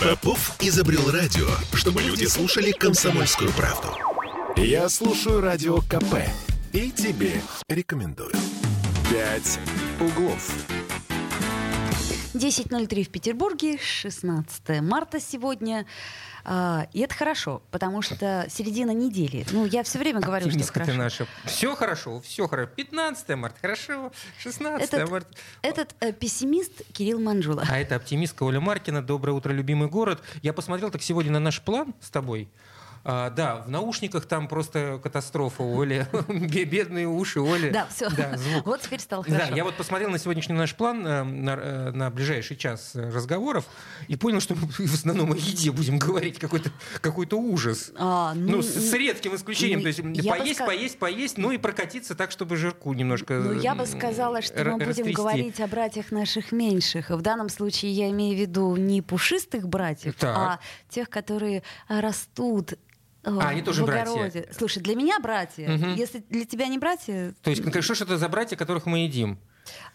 Попов изобрел радио, чтобы люди слушали комсомольскую правду. Я слушаю радио КП и тебе рекомендую. «Пять углов». 10.03 в Петербурге, 16 марта сегодня. А, и это хорошо, потому что середина недели. Ну, я все время говорю, что Оптимистка ты хорошо. наша. Все хорошо, все хорошо. 15 марта, хорошо. 16 Этот, марта. этот э, пессимист Кирилл Манжула. А это оптимистка Оля Маркина. Доброе утро, любимый город. Я посмотрел так сегодня на наш план с тобой. А, да, в наушниках там просто катастрофа. Бе- Бедные уши Оли. Да, все. Да, звук. Вот теперь стало Да, хорошо. я вот посмотрел на сегодняшний наш план э, на, э, на ближайший час э, разговоров и понял, что мы в основном о еде будем говорить. Какой-то какой ужас. А, Ну, с, с редким исключением. ну, То есть поесть, ска- поесть, поесть, ну и прокатиться так, чтобы жирку немножко Ну, я бы сказала, что мы будем говорить о братьях наших меньших. В данном случае я имею в виду не пушистых братьев, Так. а тех, которые растут. А, они тоже братья. Слушай, для меня братья. Мгм. Если для тебя не братья, То есть, ну, что ж это за братья, которых мы едим?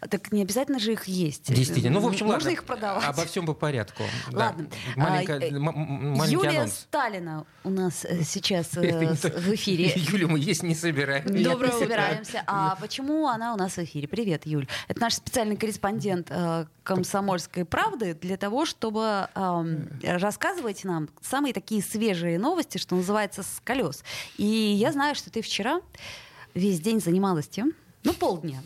Так не обязательно же их есть. Действительно. Ну, в общем, Можно ладно. их продавать. Обо всем по порядку. Да. Ладно. Маленькая- А, э, маленький Юлия анонс. Сталина у нас э, сейчас э, в эфире. Юлю мы есть не собираем. Нет, Доброе не собираемся. А почему она у нас в эфире? Привет, Юль. Это наш специальный корреспондент «Комсомольской правды» для того, чтобы рассказывать нам самые такие свежие новости, что называется, с колес. И я знаю, что ты вчера весь день занималась тем, ну, полдня,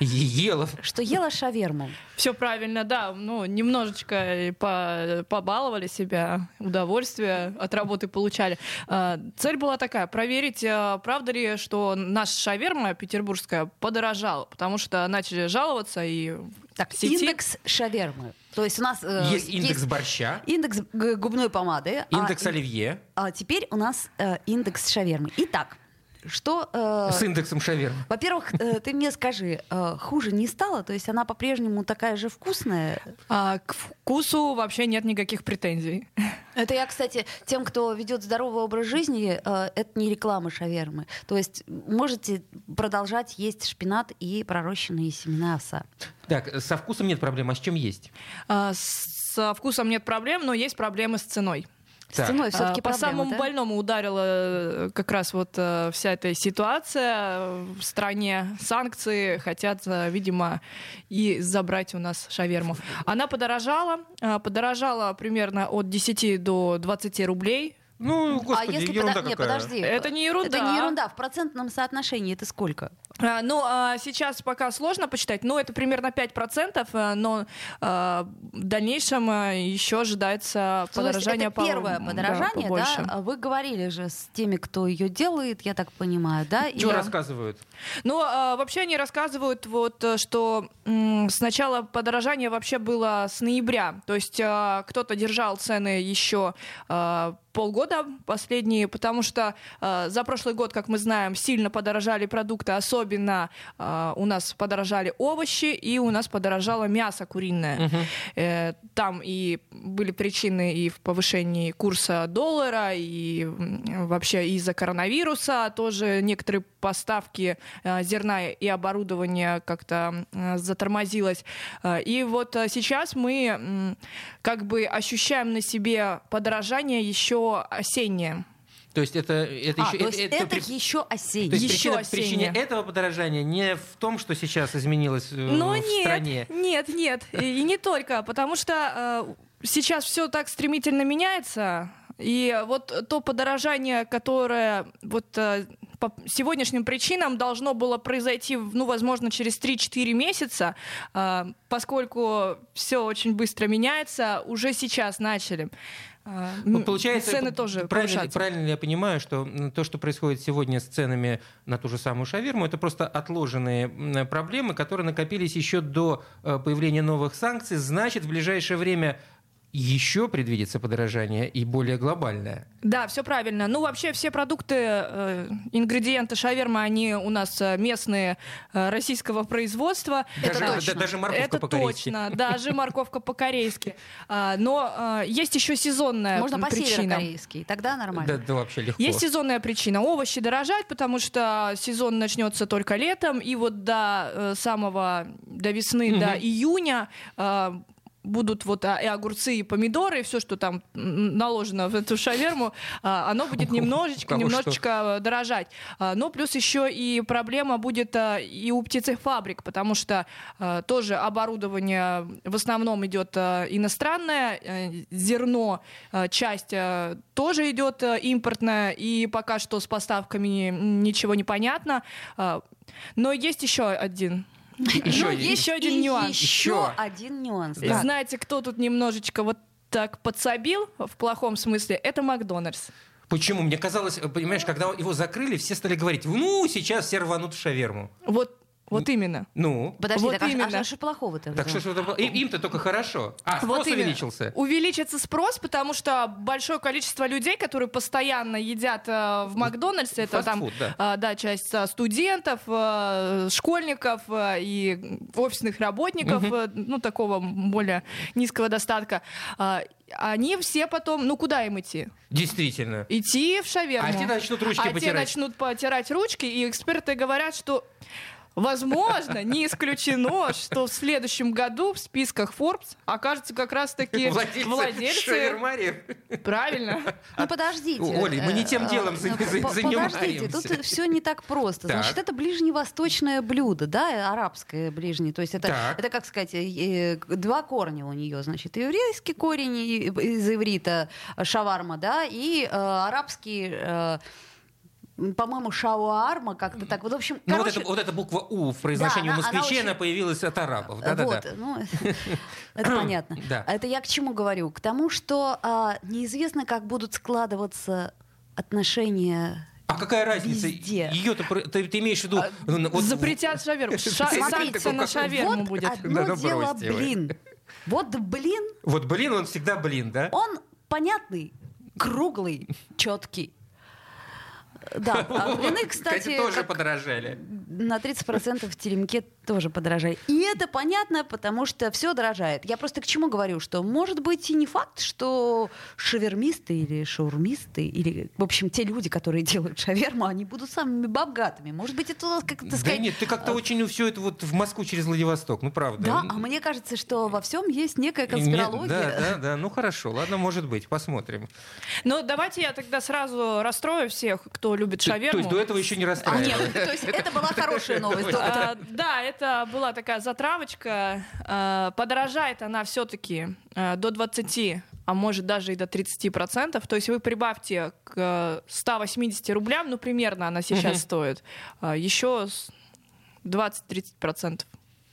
Ела. что ела шаверму. Все правильно, да. Ну, немножечко по- побаловали себя, удовольствие от работы получали. А, Цель была такая, проверить, а, правда ли, что наша шаверма петербургская подорожала, потому что начали жаловаться и Так, сети... индекс шавермы. То есть у нас э, Есть индекс борща, индекс губной помады. а индекс и- оливье А теперь у нас э, индекс шавермы. Итак, что... э, с индексом шавермы. Во-первых, э, ты мне скажи, э, хуже не стало? То есть она по-прежнему такая же вкусная? А к вкусу вообще нет никаких претензий. Это я, кстати, тем, кто ведет здоровый образ жизни, э, это не реклама шавермы. То есть можете продолжать есть шпинат и пророщенные семена овса. Так, со вкусом нет проблем, а с чем есть? А, Со вкусом нет проблем, но есть проблемы с ценой. С Так. ценой все-таки А, По самому больному ударила э, как раз вот э, вся эта ситуация в стране. Санкции хотят, э, видимо, и забрать у нас шаверму. Она подорожала, э, подорожала примерно от 10 до 20 рублей. Ну, господи, а если ерунда не, какая. подожди. Это не ерунда. Это не ерунда. В процентном соотношении это сколько? А, Ну, а, сейчас пока сложно посчитать, но это примерно 5%, а, но а, в дальнейшем а, еще ожидается То есть подорожание это по- первое да, подорожание, да? А Вы говорили же с теми, кто ее делает, я так понимаю, да? И- Что рассказывают? Ну, вообще они рассказывают, вот, э, что сначала подорожание вообще было с ноября. То есть кто-то держал цены еще полгода последние, потому что за прошлый год, как мы знаем, сильно подорожали продукты, особенно а, у нас подорожали овощи и у нас подорожало мясо куриное. Э, Там и были причины и в повышении курса доллара, и вообще из-за коронавируса тоже некоторые поставки э, зерна и оборудования как-то э, затормозилось. Э, И вот э, сейчас мы м, как бы ощущаем на себе подорожание еще осеннее. То есть это, это А, еще... то есть это, при- еще то осенний. есть еще причина, осеннее. причина этого подорожания не в том, что сейчас изменилось э, Но в нет, стране. нет, нет, и не только, потому что э, сейчас все так стремительно меняется, и вот то подорожание, которое вот э, по сегодняшним причинам должно было произойти, ну, возможно, через 3-4 месяца, э, поскольку все очень быстро меняется, уже сейчас начали. Ну, получается, цены тоже правильно, повышаться. правильно ли я понимаю, что то, что происходит сегодня с ценами на ту же самую шаверму, это просто отложенные проблемы, которые накопились еще до э, появления новых санкций. Значит, в ближайшее время еще предвидится подорожание и более глобальное. Да, все правильно. Ну, вообще все продукты, э, ингредиенты шавермы, они у нас э, местные э, российского производства. Даже, Это точно. да- даже морковка Это по-корейски. точно, даже морковка по-корейски. А, Но а, есть еще сезонная Можно по причина. северокорейски, тогда нормально. Да, да вообще легко. Есть сезонная причина. Овощи дорожать, потому что сезон начнется только летом, и вот до э, самого до весны, до июня э, будут вот а, и огурцы, и помидоры, и все, что там наложено в эту шаверму, а, оно будет немножечко, немножечко дорожать. А, но плюс еще и проблема будет и у птицефабрик, потому что тоже оборудование в основном идет иностранное, э, зерно, часть тоже идет импортная, и пока что с поставками ничего не понятно. Но есть еще один еще, ну, еще один нюанс. Еще один нюанс. И знаете, кто тут немножечко вот так подсобил в плохом смысле? Это Макдональдс. Почему? Мне казалось, понимаешь, когда его закрыли, все стали говорить, ну, сейчас все рванут в шаверму. Вот вот именно. Ну. Подожди, вот так, а именно. а что плохого-то? Так что, что им-то только хорошо. А, спрос вот увеличился. Увеличится спрос, потому что большое количество людей, которые постоянно едят э, в Макдональдсе, это там да. Э, да, часть э, студентов, э, школьников э, и офисных работников, угу. э, ну, такого более низкого достатка. Э, они все потом, ну куда им идти? Действительно. Идти в шаверму. А те начнут ручки а потирать. те начнут потирать ручки, и эксперты говорят, что Возможно, не исключено, что в следующем году в списках Forbes окажутся как раз-таки владельцы, владельцы... Правильно. Ну подождите. Оля, мы не тем э, делом занимаемся. Подождите, тут все не так просто. Значит, это ближневосточное блюдо, да, арабское ближнее. То есть это, это как сказать, э, два корня у нее. Значит, еврейский корень из иврита шаварма, да, и э, арабский по-моему, шауарма, как-то так. Вот, в общем, ну, короче... вот, это, вот эта буква У в произношении да, москвичей, она, очень... она появилась от арабов. Да, вот, да, да. ну, это понятно. Да. Это я к чему говорю? К тому, что а, неизвестно, как будут складываться отношения а какая разница? Везде. Ее-то ты, ты имеешь в виду? А, ну, вот, Запретят шаверму. Санкция на шаверму вот будет. Одно да, дело, блин. Вот блин. Вот блин, он всегда блин, да? Он понятный, круглый, четкий. Да, а блины, кстати, тоже подорожали. На 30% в теремке тоже подорожали. И это понятно, потому что все дорожает. Я просто к чему говорю, что может быть и не факт, что шавермисты или шаурмисты, или, в общем, те люди, которые делают шаверму, они будут самыми богатыми. Может быть, это как-то сказать... Да нет, ты как-то а, очень все это вот в Москву через Владивосток, ну правда. Да, а мне кажется, что во всем есть некая конспирология. Да, да, да, ну хорошо, ладно, может быть, посмотрим. Ну давайте я тогда сразу расстрою всех, кто любит шаверму. То есть до этого еще не? А, нет, то есть это была хорошая новость. А, да, это была такая затравочка. А, подорожает она все-таки до 20 а может даже и до 30%. То есть вы прибавьте к 180 рублям, ну примерно она сейчас стоит, еще 20-30%.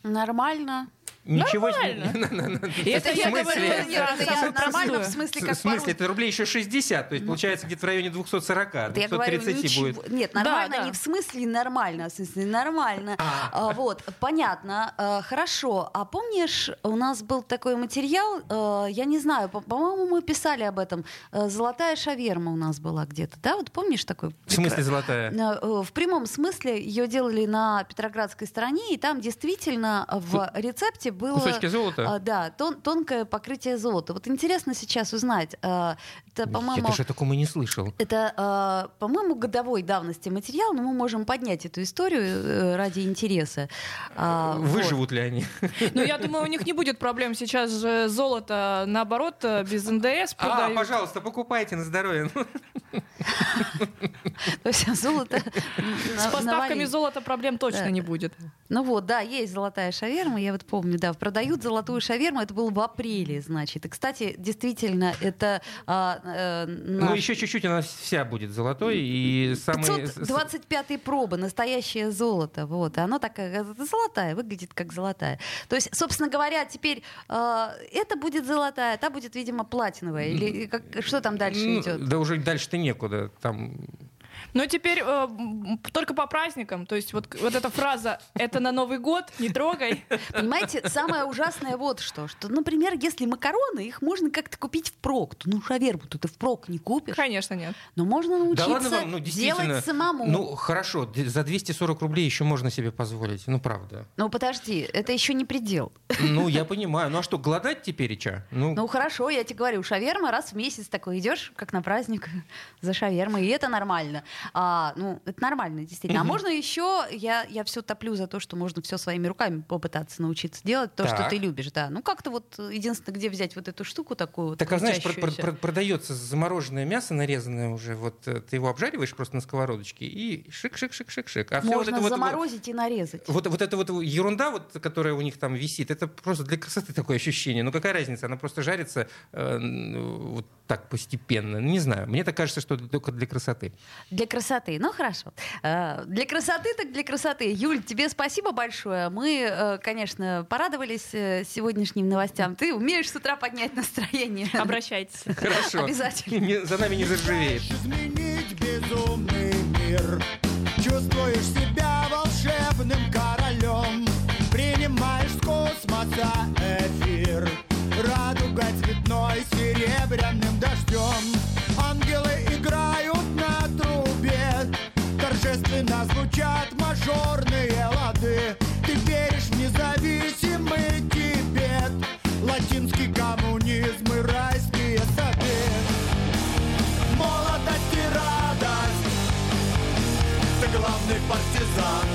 Нормально. Ничего Нормально. Это я говорю, нормально в смысле как В смысле, это рублей еще 60, то есть получается где-то в районе 240, 230 будет. Нет, нормально не в смысле нормально, а в смысле нормально. А. А, вот, понятно, хорошо. А помнишь, у нас был такой материал, я не знаю, по-моему, мы писали об этом. Золотая шаверма у нас была где-то, да? Вот помнишь такой? В смысле золотая? В прямом смысле ее делали на Петроградской стороне, и там действительно в рецепте было... Кусочки золота? А, да, тон, тонкое покрытие золота. Вот интересно сейчас узнать. А, это, по-моему... Я даже такого не слышал. Это, а, по-моему, годовой давности материал, но мы можем поднять эту историю э, ради интереса. А, Выживут вот. ли они? Ну, я думаю, у них не будет проблем. Сейчас же золото, наоборот, э, без НДС продают. А, пожалуйста, покупайте на здоровье. То есть золото... С поставками золота проблем точно не будет. Ну вот, да, есть золотая шаверма, я вот помню, да, продают золотую шаверму, это было в апреле, значит. И, кстати, действительно, это... А, э. Ну, еще чуть-чуть она вся будет золотой, и самый... 525 проба, настоящее золото, вот, и оно такая золотая, выглядит как золотая. То есть, собственно говоря, теперь э, это будет золотая, та будет, видимо, платиновая, или что там дальше ну, идет? Да уже дальше-то некуда, там но теперь э, только по праздникам. То есть вот, вот эта фраза «это на Новый год, не трогай». Понимаете, самое ужасное вот что. Что, например, если макароны, их можно как-то купить впрок. Ну, шаверму ты впрок не купишь. Конечно, нет. Но можно научиться да ладно вам, ну, делать самому. Ну, хорошо, за 240 рублей еще можно себе позволить. Ну, правда. Ну, подожди, это еще не предел. Ну, я понимаю. Ну, а что, голодать теперь, Ича? Ну, ну хорошо, я тебе говорю, шаверма раз в месяц такой идешь, как на праздник, за шавермой, и это нормально. А, ну, это нормально, действительно. А можно еще, я, я все топлю за то, что можно все своими руками попытаться научиться делать, то, что Так. ты любишь, да. Ну, как-то вот э, единственное, где взять вот эту штуку такую вот Так, а знаешь, про- про- про- продается замороженное мясо, нарезанное уже. Вот э, ты его обжариваешь просто на сковородочке и шик-шик-шик-шик-шик. А вот Можно вот- заморозить и нарезать. Вот, вот эта вот ерунда, вот, которая у них там висит, это просто для красоты такое ощущение. Ну какая разница? Она просто жарится э, вот так постепенно. Не знаю. Мне так кажется, что только для красоты. Для красоты. Ну, хорошо. Э, Для красоты так для красоты. Юль, тебе спасибо большое. Мы, э, конечно, порадовались э, сегодняшним новостям. Ты умеешь с утра поднять настроение. Обращайтесь. Хорошо. Обязательно. За нами не заржавеет. изменить безумный мир Чувствуешь себя волшебным королем Принимаешь с космоса эфир Радугой цветной серебряным дождем Торжественно звучат мажорные лады. Ты веришь в независимый Тибет Латинский коммунизм и райские сады Молодость и радость Ты главный партизан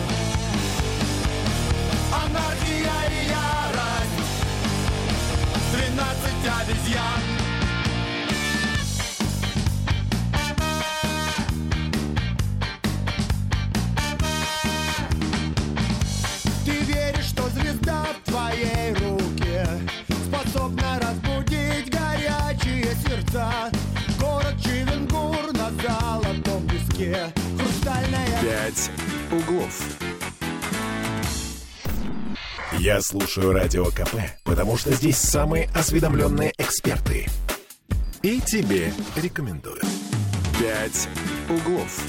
песке Хрустальная «Пять углов». Я слушаю Радио КП, потому что здесь самые осведомленные эксперты. И тебе рекомендую. «Пять углов».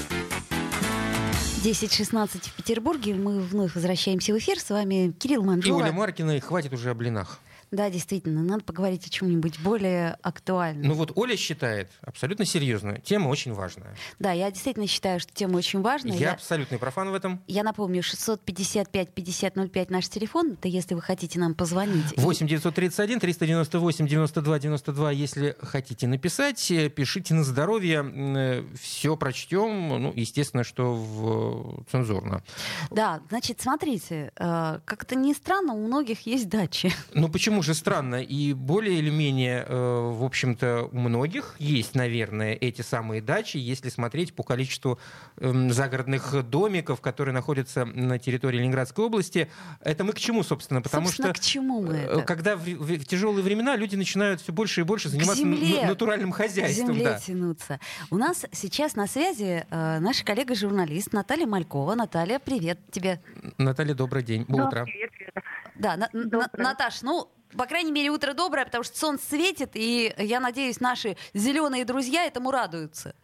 10.16 в Петербурге. Мы вновь возвращаемся в эфир. С вами Кирилл И Манжула. Оля Маркина, и хватит уже о блинах. Да, действительно, надо поговорить о чем-нибудь более актуальном. Ну вот Оля считает абсолютно серьезно. Тема очень важная. Да, я действительно считаю, что тема очень важная. Я абсолютный профан в этом. Я напомню, 655-5005 наш телефон. Это если вы хотите нам позвонить. 8 931 398 92 92. Если хотите написать, э, пишите на здоровье. Все прочтем. Ну, естественно, что в цензурно. Да, значит, смотрите, э, как-то не странно, у многих есть дачи. Ну, почему же странно? И более или менее, э, в общем-то, у многих есть, наверное, эти самые дачи, если смотреть по количеству эм, загородных домиков, которые находятся на территории Ленинградской области. Это мы к чему, собственно? Потому Собственно, что к чему мы э, это? когда в, в- в тяжелые времена люди начинают все больше и больше заниматься земле. натуральным К хозяйством. земле да. тянуться. У нас сейчас на связи э, наша коллега-журналист Наталья Малькова. Наталья, привет тебе. Наталья, добрый день. Утро. Да, На- На- Наташ, ну, по крайней мере, утро доброе, потому что солнце светит, и я надеюсь, наши зеленые друзья этому радуются.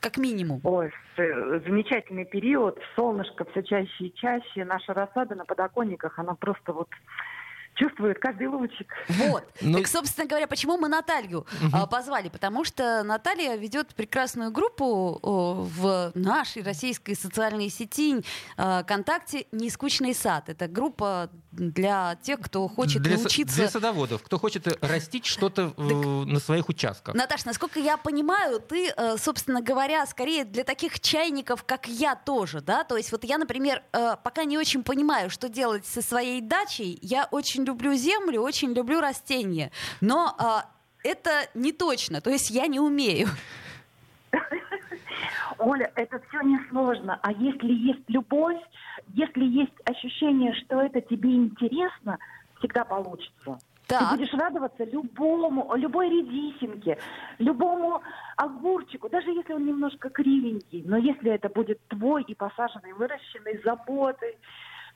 Как минимум. Ой, с- замечательный период, солнышко все чаще и чаще, наша рассада на подоконниках, она просто вот чувствует каждый лучик. Вот. Ну- Так, собственно говоря, почему мы Наталью а, позвали? Потому что Наталья ведет прекрасную группу в нашей российской социальной сети а, ВКонтакте «Нескучный сад». Это группа для тех, кто хочет Для, научиться... для садоводов, кто хочет растить что-то на своих участках. Наташ, насколько я понимаю, ты, э, собственно говоря, скорее для таких чайников, как я тоже, да? То есть вот я, например, э, пока не очень понимаю, что делать со своей дачей. Я очень люблю землю, очень люблю растения. Но э, это не точно, то есть я не умею. Оля, это все несложно. А если есть любовь, если есть ощущение, что это тебе интересно, всегда получится. Так. Ты будешь радоваться любому, любой редисинке, любому огурчику, даже если он немножко кривенький. Но если это будет твой и посаженный, выращенный заботой,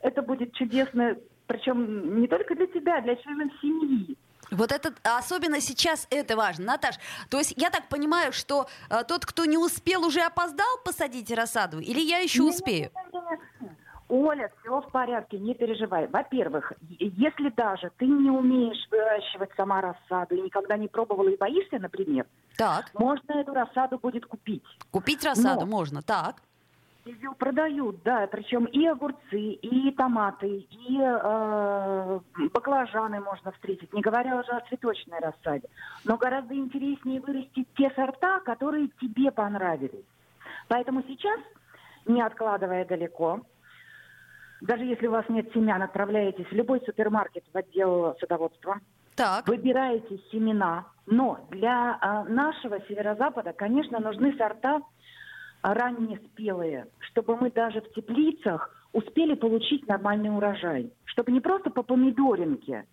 это будет чудесно, причем не только для тебя, для членов семьи. Вот это, особенно сейчас это важно. Наташ, то есть я так понимаю, что э, тот, кто не успел, уже опоздал посадить рассаду? Или я еще успею? Оля, все в порядке, не переживай. Во-первых, если даже ты не умеешь выращивать сама рассаду и никогда не пробовала и боишься, например, Так, можно эту рассаду будет купить. купить рассаду Но- можно, так. Ее продают, да, причем и огурцы, и томаты, и э, баклажаны можно встретить, не говоря уже о цветочной рассаде. Но гораздо интереснее вырастить те сорта, которые тебе понравились. Поэтому сейчас, не откладывая далеко, даже если у вас нет семян, отправляетесь в любой супермаркет в отдел садоводства, Так. выбираете семена. Но для а, нашего северо-запада, конечно, нужны сорта раннеспелые, чтобы мы даже в теплицах успели получить нормальный урожай. Чтобы не просто по помидоринке,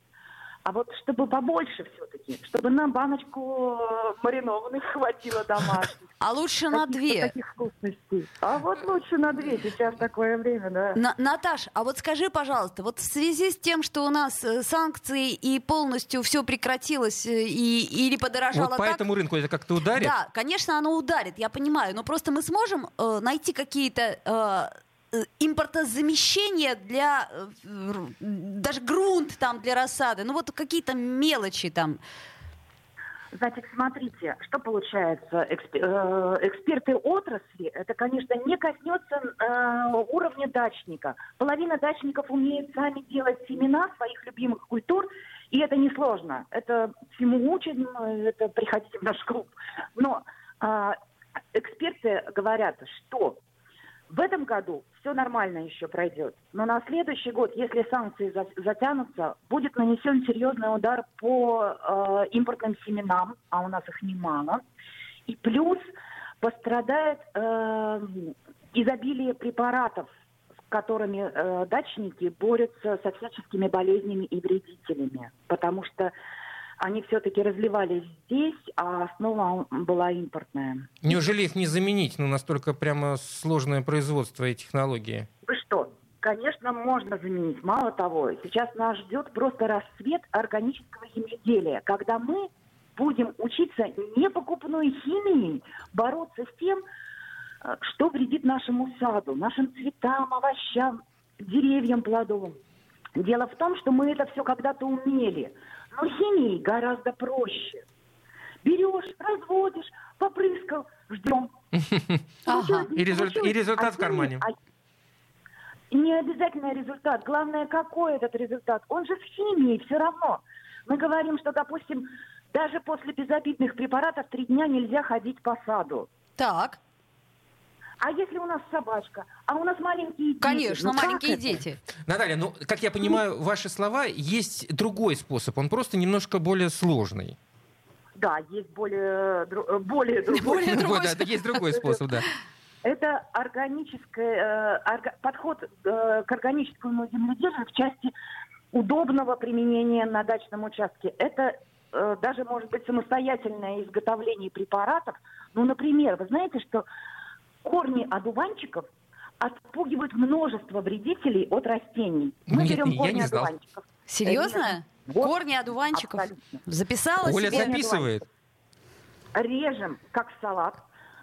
а вот чтобы побольше все-таки, чтобы на баночку маринованных хватило домашних. А лучше на две. Таких вкусностей. А вот лучше на две, сейчас такое время, да. На- Наташ, а вот скажи, пожалуйста, вот в связи с тем, что у нас э, санкции и полностью все прекратилось э, и, или подорожало Вот по так, этому рынку это как-то ударит? Да, конечно, оно ударит, я понимаю, но просто мы сможем э, найти какие-то э, э, импортозамещения для э, даже грунт там для рассады, ну вот какие-то мелочи там. Значит, смотрите, что получается. Эксп- э, эксперты отрасли, это, конечно, не коснется э, уровня дачника. Половина дачников умеет сами делать семена своих любимых культур, и это несложно. Это всему учим, это приходите в наш клуб. Но э, эксперты говорят, что в этом году все нормально еще пройдет. Но на следующий год, если санкции за- затянутся, будет нанесен серьезный удар по э, импортным семенам, а у нас их немало. И плюс пострадает э, изобилие препаратов, с которыми э, дачники борются со всяческими болезнями и вредителями. Потому что они все-таки разливались здесь, а основа была импортная. Неужели их не заменить? Ну, настолько прямо сложное производство и технологии. Вы что? Конечно, можно заменить. Мало того, сейчас нас ждет просто расцвет органического земледелия, когда мы будем учиться не покупной химией бороться с тем, э, что вредит нашему саду, нашим цветам, овощам, деревьям плодовым. Дело в том, что мы это все когда-то умели. Но химией гораздо проще. Берешь, разводишь, попрыскал, ждем. Ага. И результ- и результат в кармане. А не обязательно результат. Главное, какой этот результат. Он же в химии все равно. Мы говорим, что, допустим, даже после безобидных препаратов три дня нельзя ходить по саду. Так, А если у нас собачка, а у нас маленькие дети? конечно, ну маленькие это? дети. Наталья, ну, как я понимаю, ваши слова, есть другой способ. Он просто немножко более сложный. Да, есть более, дру- э, более другой. Более другой да, это есть другой способ, да. Это органическое, э, орга- подход э, к органическому земледелию в части удобного применения на дачном участке. Это э, даже может быть самостоятельное изготовление препаратов. Ну, например, вы знаете, что корни одуванчиков отпугивают множество вредителей от растений. Мы Нет, берем я корни не знал. одуванчиков. Серьезно? Вот, Корни одуванчиков. абсолютно. Записала Оля себе. записывает. режем как салат,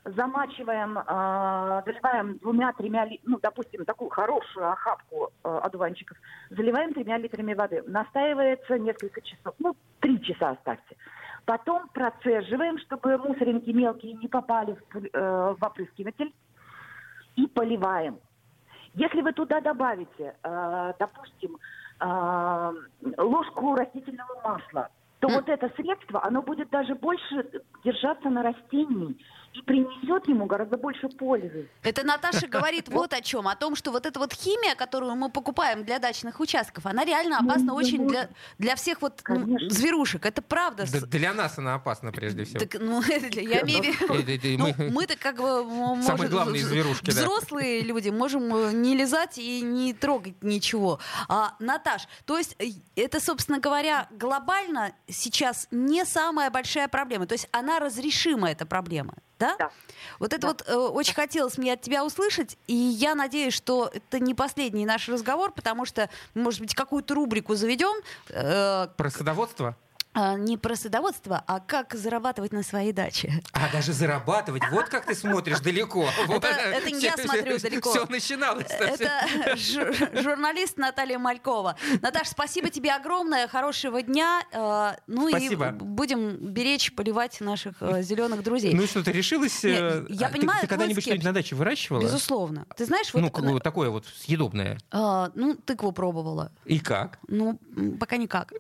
замачиваем, э, заливаем двумя-тремя, ну, допустим, такую хорошую охапку э, одуванчиков, заливаем тремя литрами воды. Настаивается несколько часов, ну, три часа оставьте. Потом процеживаем, чтобы мусоринки мелкие не попали в, э, в опрыскиватель, и поливаем. Если вы туда добавите, э, допустим, э, ложку растительного масла, то вот это средство, оно будет даже больше держаться на растении и принесет ему гораздо больше пользы. Это Наташа говорит вот о чем. О том, что вот эта вот химия, которую мы покупаем для дачных участков, она реально Ну, опасна очень для, для всех вот ну, зверушек. Это правда. Да Для нас она опасна прежде всего. Так, ну, я имею в виду... Ну, мы- мы-то как бы Самые главные зверушки. Взрослые люди можем э, не лизать и не трогать ничего. А, Наташ, то есть э, это, собственно говоря, глобально сейчас не самая большая проблема. То есть она разрешима, эта проблема. Да? Да. Вот это Да. вот э, очень хотелось мне от тебя услышать, и я надеюсь, что это не последний наш разговор, потому что, может быть, какую-то рубрику заведем, э, Про садоводство? А, не про садоводство, а как зарабатывать на своей даче. А, даже зарабатывать. Вот как ты смотришь далеко. Это не я смотрю далеко. Все начиналось. Это жур- журналист Наталья Малькова. Наташ, спасибо тебе огромное, хорошего дня. э, Ну и будем беречь, поливать наших зеленых друзей. Ну и что, ты решилась? Э, я а понимаю Ты когда-нибудь что-нибудь на даче выращивала? Безусловно. Ты знаешь, вот Ну, такое вот съедобное. э, ну, тыкву пробовала. И как? Ну, пока никак.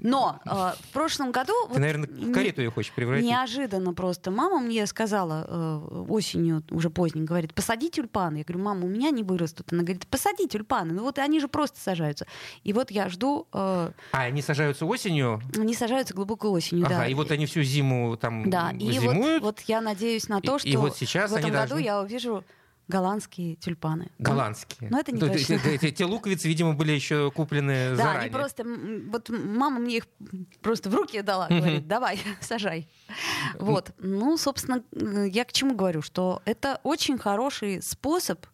Но э, в прошлом году... Ты, вот наверное, в карету ее хочешь превратить? Неожиданно просто. Мама мне сказала э, осенью, уже поздней, говорит, посади тюльпаны. Я говорю, мама, у меня не вырастут. Она говорит, посади тюльпаны. Ну вот они же просто сажаются. И вот я жду... Э, А, они сажаются осенью? они сажаются глубокой осенью, Ага, да. и вот они всю зиму там Да, и вот, зимуют? вот я надеюсь на то, И- что и вот сейчас в этом году должны- я увижу голландские тюльпаны. Голландские. Ну, это не То- точно. Эти, эти- луковицы, видимо, были еще куплены Да, заранее. они просто... Вот мама мне их просто в руки дала, говорит, давай, сажай. Вот. Ну, собственно, я к чему говорю, что это очень хороший способ,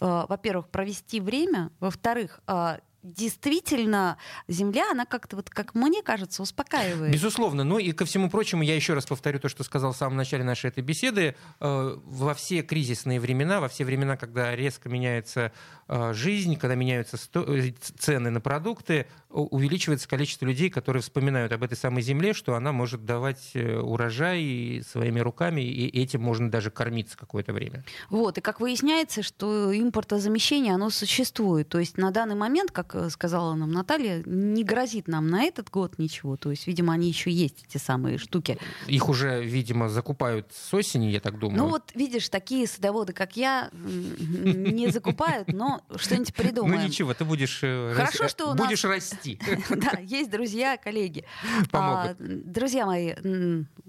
э, во-первых, провести время, во-вторых, э, действительно земля, она как-то вот, как мне кажется, успокаивает. Безусловно. Ну и ко всему прочему, я еще раз повторю то, что сказал в самом начале нашей этой беседы. Э, Во все кризисные времена, во все времена, когда резко меняется э, жизнь, когда меняются э, цены на продукты, увеличивается количество людей, которые вспоминают об этой самой земле, что она может давать э, урожай своими руками, и этим можно даже кормиться какое-то время. Вот, и как выясняется, что импортозамещение, оно существует. То есть на данный момент, как э, сказала нам Наталья, не грозит нам на этот год ничего. То есть, видимо, они еще есть, эти самые штуки. Их уже, видимо, закупают с осени, я так думаю. Ну вот, видишь, такие садоводы, как я, не закупают, но что-нибудь придумаем. Ну ничего, ты будешь, э, Хорошо, что будешь расти. Да, есть друзья, коллеги. Помогут. А, друзья мои,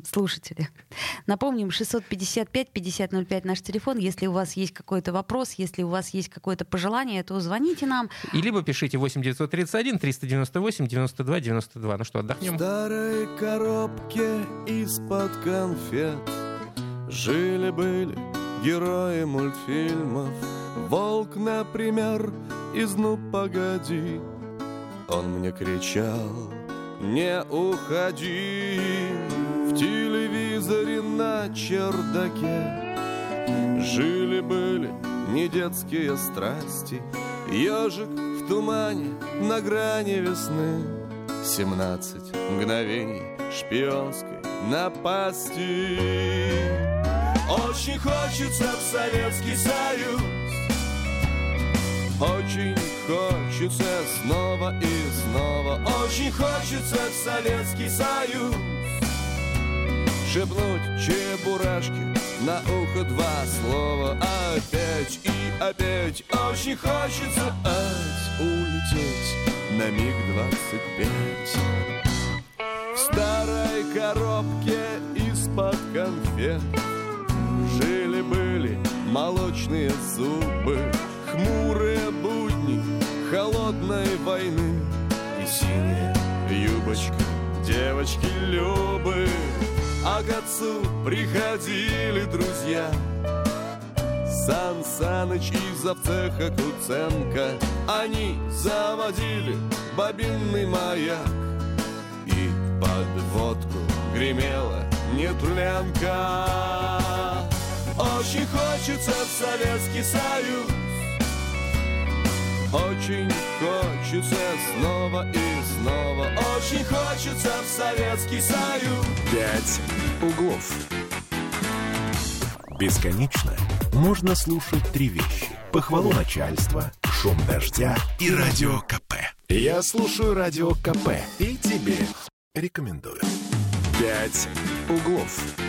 слушатели, напомним, 655-5005 наш телефон. Если у вас есть какой-то вопрос, если у вас есть какое-то пожелание, то звоните нам. И либо пишите 8 931 398 92 92. Ну что, В отдохнем? старой коробке из-под конфет Жили-были герои мультфильмов Волк, например, из «Ну, погоди» Он мне кричал «Не уходи!» В телевизоре на чердаке Жили-были не детские страсти Ежик в тумане на грани весны Семнадцать мгновений шпионской напасти Очень хочется в Советский Союз Очень хочется снова и снова. Очень хочется в Советский Союз. Шепнуть чебурашки на ухо два слова. Опять и опять. Очень хочется ать, улететь на миг двадцать пять. В старой коробке из-под конфет Жили-были молочные зубы Хмурые будни холодной войны. И синяя юбочка девочки Любы. А к отцу приходили друзья. Сан Саныч и завцеха Куценко. Они заводили бобинный маяк. И под водку гремела нетлянка. Очень хочется в Советский Союз Очень хочется снова и снова Очень хочется в Советский Союз «Пять углов». Бесконечно можно слушать три вещи. Похвалу начальства, шум дождя и радио КП. Я слушаю радио КП и тебе рекомендую. «Пять углов».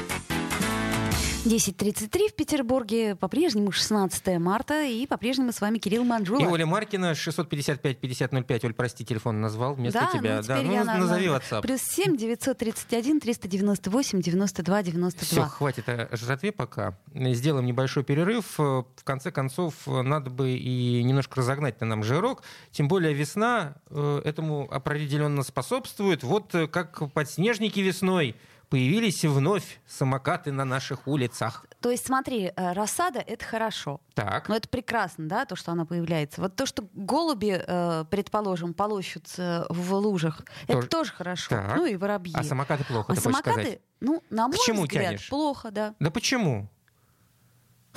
10.33 в Петербурге, по-прежнему 16 марта, и по-прежнему с вами Кирилл Манжула. И Оля Маркина, 655-5005. Оль, прости, телефон назвал вместо да, тебя. ну, да, ну я на- назови на- WhatsApp. Плюс 7 931 398 92 92. Все, хватит о жратве пока. Сделаем небольшой перерыв. Э, В конце концов, э, надо бы и немножко разогнать на нам жирок. Тем более весна э, этому определенно способствует. Вот как подснежники весной появились вновь самокаты на наших улицах. То есть смотри, э, рассада — это хорошо. Так. Ну, это прекрасно, да, то, что она появляется. Вот то, что голуби, э, предположим, полощутся в лужах, это Тоже- тоже хорошо. Так. Ну и воробьи. А самокаты плохо, А ты самокаты, сказать? ну, на мой чему взгляд, тянешь? плохо, да. Да почему?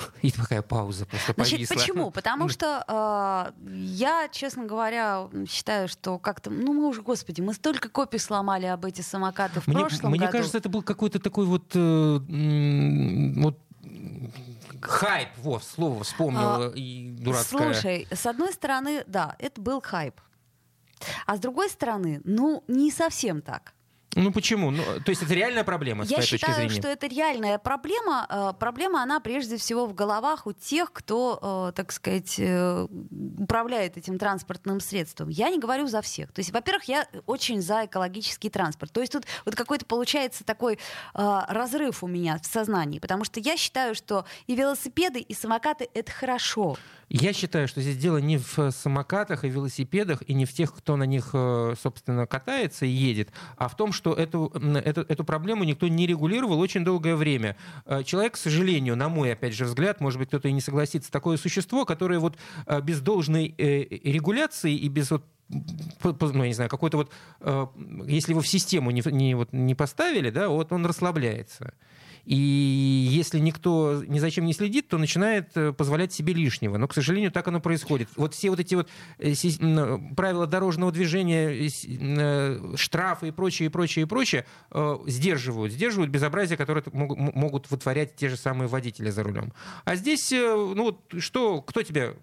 И такая пауза просто Значит, повисла. почему? Потому что э, я, честно говоря, считаю, что как-то, ну мы уже, господи, мы столько копий сломали об эти самокаты в Мне, прошлом мне году. кажется, это был какой-то такой вот, э, вот хайп, вот, слово вспомнила и дурацкое. А, Слушай, с одной стороны, да, это был хайп. А с другой стороны, ну, не совсем так. Ну почему? Ну, то есть это реальная проблема, с Я твоей точки считаю, зрения? что это реальная проблема. Э, Проблема, она прежде всего в головах у тех, кто, э, так сказать, э, управляет этим транспортным средством. Я не говорю за всех. То есть, во-первых, я очень за экологический транспорт. То есть тут вот какой-то получается такой разрыв у меня в сознании, потому что я считаю, что и велосипеды, и самокаты — это хорошо. Я считаю, что здесь дело не в самокатах и велосипедах, и не в тех, кто на них, э, собственно, катается и едет, а в том, что эту, эту, эту проблему никто не регулировал очень долгое время. Э, Человек, к сожалению, на мой, опять же, взгляд, может быть, кто-то и не согласится, такое существо, которое вот э, без должной регуляции и без вот ну, я не знаю, какой-то вот, если его в систему не, не, вот, не поставили, да, вот он расслабляется. И если никто ни за чем не следит, то начинает э, позволять себе лишнего. Но, к сожалению, так оно происходит. Вот все вот эти вот э, м, правила дорожного движения, э, э, штрафы и прочее, и прочее, и прочее э, сдерживают. Сдерживают безобразие, которое могут, вытворять те же самые водители за рулем. А здесь, э, ну вот что, кто тебя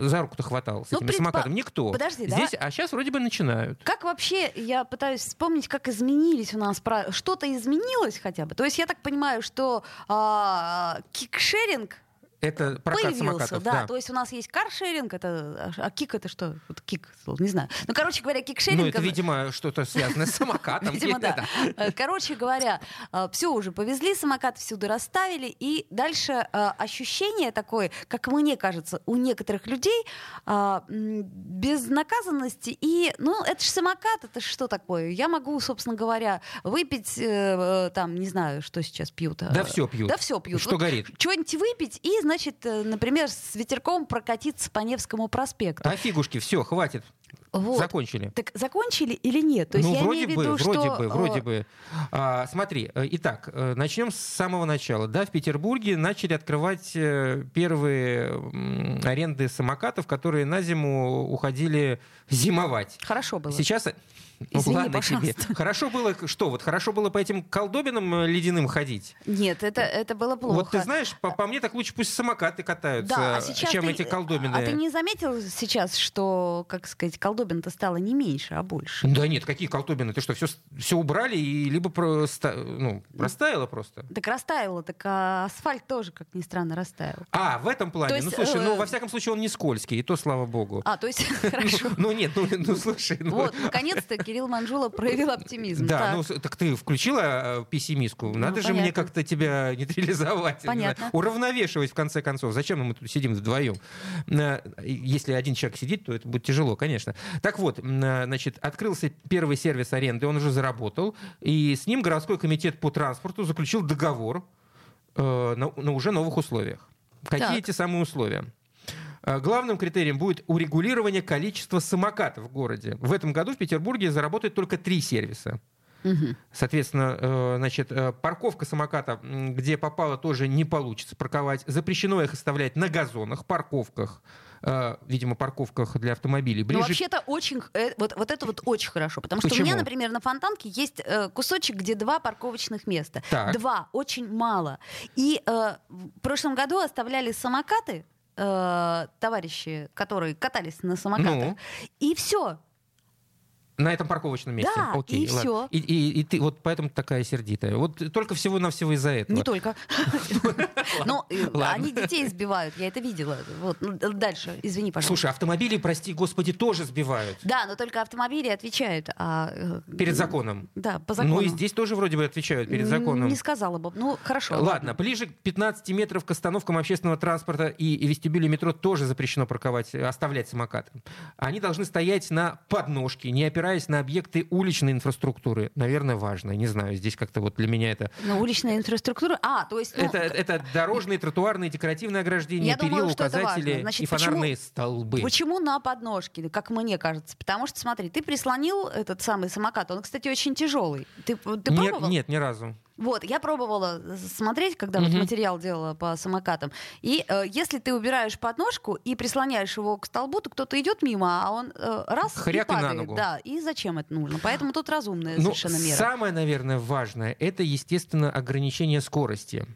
за руку-то хватал с Ну, этим предпо- самокатом? Никто. Подожди, здесь, давай- А сейчас вроде бы начинают. Как вообще, я пытаюсь вспомнить, как изменились у нас. Что-то изменилось хотя бы? То есть я так понимаю, что а, кикшеринг Это прокат появился, самокатов. да. То есть у нас есть каршеринг, это, а кик это что? Вот кик, не знаю. Ну, короче говоря, кикшеринг... Ну, это, видимо, что-то связанное с самокатом. Видимо, да. Э, Короче говоря, все уже повезли, самокат всюду расставили, и дальше э, ощущение такое, как мне кажется, у некоторых людей а, безнаказанности и, ну, это же самокат, это что такое? Я могу, собственно говоря, выпить, э, э, там, не знаю, что сейчас пьют. э, Да все пьют. Да все пьют. Что горит. Что-нибудь выпить и, значит, э, например, с ветерком прокатиться по Невскому проспекту. А фигушки, все, хватит. Вот. Закончили. Так закончили или нет? То есть ну, я вроде имею бы, виду, вроде что, бы, э, вроде бы. А, смотри, э, итак, э, начнем с самого начала. Да, в Петербурге начали открывать первые аренды самокатов, которые на зиму уходили зимовать. Хорошо было. Сейчас... Ну, Извини, ладно тебе. Хорошо было, что вот, хорошо было по этим колдобинам ледяным ходить? Нет, это, это было плохо. Вот ты знаешь, по, по мне так лучше пусть самокаты катаются, да, а сейчас чем ты, эти колдобины. А ты не заметил сейчас, что, как сказать, колдобин-то стало не меньше, а больше? Да нет, какие колдобины? Ты что, все, все убрали и либо просто, ну, растаяло просто? Так растаяло, так а асфальт тоже, как ни странно, растаял. А, в этом плане. То есть, ну, слушай, э, ну, во всяком случае, он не скользкий, и то, слава богу. А, то есть, хорошо. Ну, нет, ну, ну слушай. Ну, Вот, наконец-то Кирилл Манжула проявил оптимизм. Да, ну, так ты включила э, пессимистку. Надо же мне как-то тебя нейтрализовать. Понятно. Уравновешивать, в конце концов. Зачем мы тут сидим вдвоем? Э, Если один человек сидит, то это будет тяжело, конечно. Так вот, э, значит, открылся первый сервис аренды, он уже заработал, и с ним городской комитет по транспорту заключил договор э, на, на уже новых условиях. Какие Так. эти самые условия? Э, Главным критерием будет урегулирование количества самокатов в городе. В этом году в Петербурге заработает только три сервиса. Соответственно, э, значит, парковка самоката, где попало, тоже не получится парковать. Запрещено их оставлять на газонах, парковках, видимо, парковках для автомобилей. Ну, Ближе вообще-то очень, э, вот, вот это вот очень хорошо, потому что у Почему? меня, например, на Фонтанке есть э, кусочек, где два парковочных места. Так. Два, очень мало. И э, в прошлом году оставляли самокаты, э, товарищи, которые катались на самокатах, Ну? и все. На этом парковочном месте. Да, Окей, и ладно. всё. И, и- и ты вот поэтому такая сердитая. Вот только всего-навсего из-за этого. Не только. Но э, они детей сбивают, я это видела. Вот, ну, дальше, извини, пожалуйста. Слушай, автомобили, прости господи, тоже сбивают. Да, но только автомобили отвечают. а, э, Перед законом. Да, по закону. Ну и здесь тоже вроде бы отвечают перед законом. Не сказала бы. Ну, хорошо. Ладно, ближе к 15 метров к остановкам общественного транспорта и вестибюле метро тоже запрещено парковать, оставлять самокаты. Они должны стоять на подножке, не опираясь на объекты уличной инфраструктуры. Наверное, важно. Не знаю, здесь как-то вот для меня это... Ну, уличная инфраструктура. А, то есть... ну, это, это дорожные, тротуарные, декоративные ограждения, Я думаю, перила, важно. указатели Значит, и фонарные столбы. Почему на подножке, как мне кажется? Потому что, смотри, ты прислонил этот самый самокат. Он, кстати, очень тяжелый. Ты, ты Нет, пробовал? нет, ни разу. Вот, я пробовала смотреть, когда вот Мгм. материал делала по самокатам. И э, если ты убираешь подножку и прислоняешь его к столбу, то кто-то идет мимо, а он э, раз Хряк и и на падает. ногу. Да, и зачем это нужно? Поэтому тут разумная Ну, совершенно мера. самое, наверное, важное, это, естественно, ограничение скорости.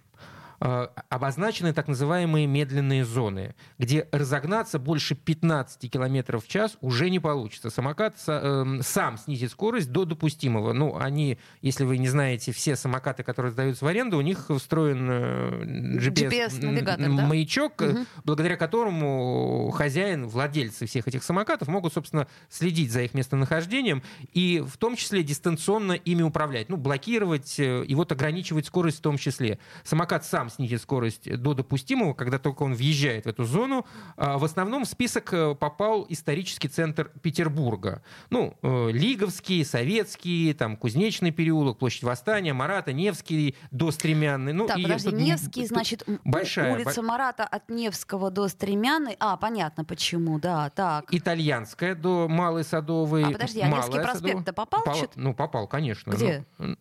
Э, обозначены так называемые медленные зоны, где разогнаться больше 15 км в час уже не получится. Самокат э, сам снизит скорость до допустимого. Ну, они, если вы не знаете, все самокаты, которые сдаются в аренду, у них встроен э, GPS-маячок, GPS угу. благодаря которому хозяин, владельцы всех этих самокатов могут, собственно, следить за их местонахождением и в том числе дистанционно ими управлять. Ну, блокировать э, и вот ограничивать скорость в том числе. Самокат сам снизит скорость до допустимого, когда только он въезжает в эту зону. А в основном в список э, попал исторический центр Петербурга. Ну, э, Лиговский, Советский, там, Кузнечный переулок, площадь Восстания, Марата, Невский до Стремянный. Ну, так, и подожди, Невский, значит, большая, улица Марата от Невского до Стремянной. А, понятно почему, да, так. Итальянская до Малой Садовой. А подожди, а Невский проспект-то попал? Пол... Ну, попал, конечно. Где? Ну,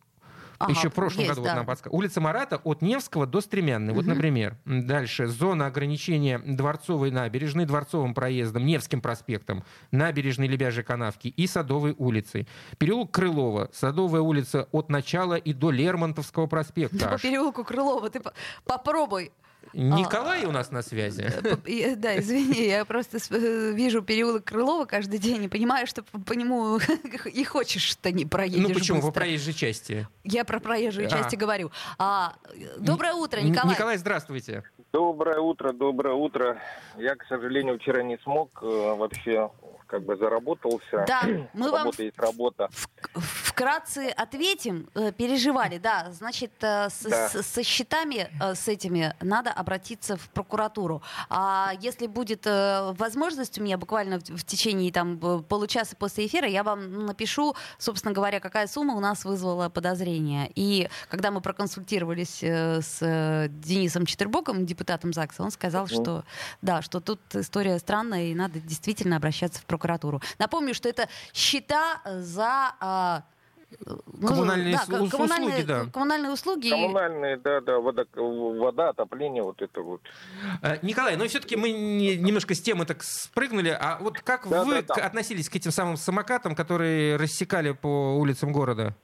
Ага, Еще в прошлом есть, году да. вот нам подсказали. Улица Марата от Невского до Стремянной. Угу. Вот, например. Дальше. Зона ограничения Дворцовой набережной, Дворцовым проездом, Невским проспектом, набережной Лебяжьей канавки и Садовой улицей. Переулок Крылова, Садовая улица от начала и до Лермонтовского проспекта. По переулку Крылова ты попробуй Николай а, у нас на связи. Э, да, извини, я просто э, вижу переулок Крылова каждый день и понимаю, что по нему и хочешь, что не проедешь Ну почему? Быстро. По проезжей части. Я про проезжую а. части говорю. А, доброе утро, Николай. Николай, здравствуйте. Доброе утро, доброе утро. Я, к сожалению, вчера не смог э, вообще как бы заработался. Да, мы работа вам есть работа. Вкратце ответим. Э, переживали, да. Значит, э, с, Да. с- со счетами э, с этими надо обратиться в прокуратуру. А если будет возможность у меня буквально в, в течение там получаса после эфира, я вам напишу, собственно говоря, какая сумма у нас вызвала подозрение. И когда мы проконсультировались с Денисом Четербоком, депутатом ЗАГСа, он сказал, Мгм. что да, что тут история странная и надо действительно обращаться в прокуратуру. Напомню, что это счета за а, Коммунальные да, услуги, коммунальные, да. коммунальные услуги. Коммунальные, да, да, вода, вода, отопление, вот это вот. Э, Николай, но все-таки мы не- немножко с темы так спрыгнули. А вот как Да, вы да, да. относились к этим самым самокатам, которые рассекали по улицам города?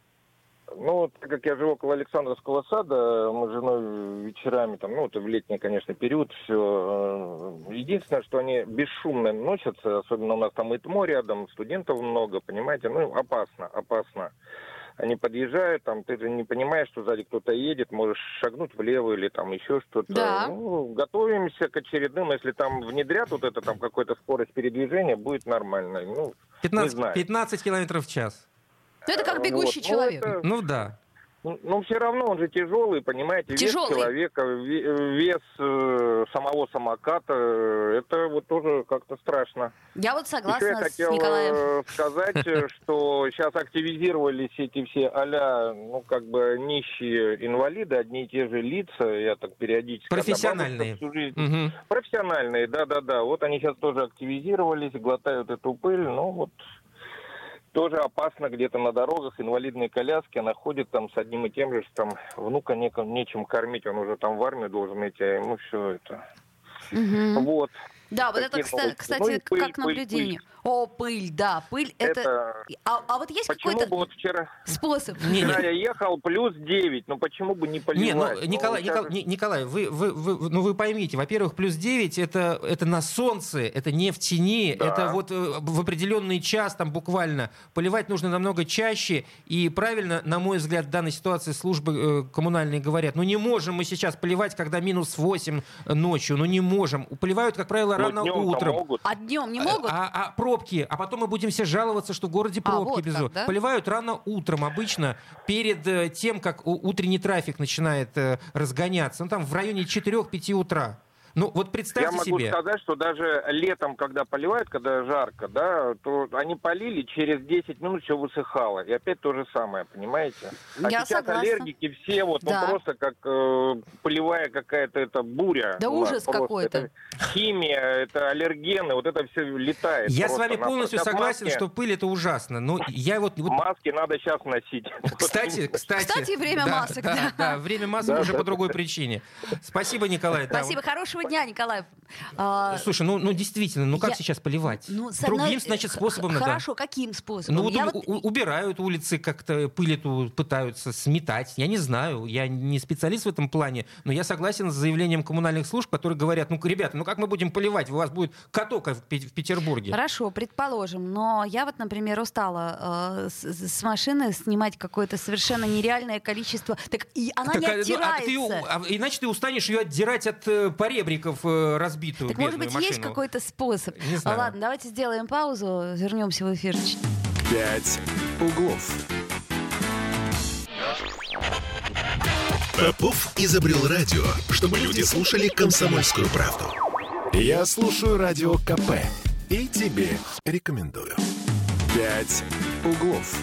Ну, вот, так как я живу около Александровского сада, мы с женой вечерами, там, ну, это в летний, конечно, период, все. Единственное, что они бесшумно носятся, особенно у нас там и ТМО рядом, студентов много, понимаете, ну, опасно, опасно. Они подъезжают, там, ты же не понимаешь, что сзади кто-то едет, можешь шагнуть влево или там еще что-то. Да. Ну, готовимся к очередным, если там внедрят вот это, там, какой-то скорость передвижения, будет нормально. Ну, 15, знаю. 15 километров в час. Ну, это как бегущий вот. Ну, человек. это- Ну да. Ну, ну, все равно он же тяжелый, понимаете, Тяжелый. вес человека, ве- вес э, самого самоката, э, это вот тоже как-то страшно. Я вот Еще я согласна с хотел Николаем. э, сказать, э, что сейчас активизировались эти все а ну, как бы нищие инвалиды, одни и те же лица, я так периодически... Профессиональные. бабушка всю жизнь- Мгм. Профессиональные, да-да-да. Вот они сейчас тоже активизировались, глотают эту пыль, ну вот тоже опасно где-то на дорогах, инвалидные коляски, она ходит там с одним и тем же, что там внука неком, нечем кормить, он уже там в армию должен идти, а ему все это. Мгм. Вот. Да, вот это, такие кстати, Ну пыль, как пыль, наблюдение. О, пыль, да, пыль это... Это... А, а вот есть Почему какой-то бы вот вчера, способ? Не, вчера не. я ехал плюс 9, ну почему бы не поливать? Не, ну, Ну, Николай, сейчас- Николай, Ни- Николай, вы, вы, вы, ну, вы поймите, во-первых, плюс 9 это, это на солнце, это не в тени, Да. это вот э, в определенный час там буквально. Поливать нужно намного чаще, и правильно, на мой взгляд, в данной ситуации службы э, коммунальные говорят, ну не можем мы сейчас поливать, когда минус 8 ночью, ну не можем. Поливают, как правило, Ну, рано днем-то утром. могут. А днем не могут? А, а пробки, а потом мы будем все жаловаться, что в городе А, пробки вот без как, да? Поливают рано утром, обычно перед э, тем, как утренний трафик начинает э, разгоняться. Ну там в районе 4-5 утра. Ну вот Я представьте могу себе. сказать, что даже летом, когда поливают, когда жарко, да, то они полили, через 10 минут все высыхало. И опять то же самое, понимаете? А Я сейчас согласна. аллергики все, вот, Да. ну просто как э, полевая какая-то это буря. Да ужас какой-то. Химия, это аллергены, вот это все летает. Я с вами полностью Сейчас согласен, маски- что пыль это ужасно. Но я вот, вот Маски надо сейчас носить. Кстати, кстати, Кстати, время да, масок, да, да. да, время масок Да, уже да, по да. другой причине. Спасибо, Николай. да, Спасибо, хорошего дня, Николаев. А, Слушай, ну, ну действительно, ну как Я- сейчас поливать? ну, Другим, значит, х- способом надо. Хорошо, каким способом? Ну вот, Я у- у- убирают улицы, как-то пыль эту пытаются сметать. Я не знаю, я не специалист в этом плане, но я согласен с заявлением коммунальных служб, которые говорят, ну, ребята, ну как мы будем поливать? У вас будет катока в, Пе- в Петербурге. Хорошо, предположим, но я вот, например, устала э, с, с машины снимать какое-то совершенно нереальное количество. Так и она Так, не а, ну, а оттирается. ты, а, иначе ты устанешь ее отдирать от э, поребриков э, разбитую Так может быть, есть машину. какой-то способ? Не знаю. Ладно, давайте сделаем паузу, вернемся в эфир. «Пять углов». Попов изобрел радио, чтобы люди слушали комсомольскую правду. Я слушаю радио КП и тебе рекомендую. «Пять углов».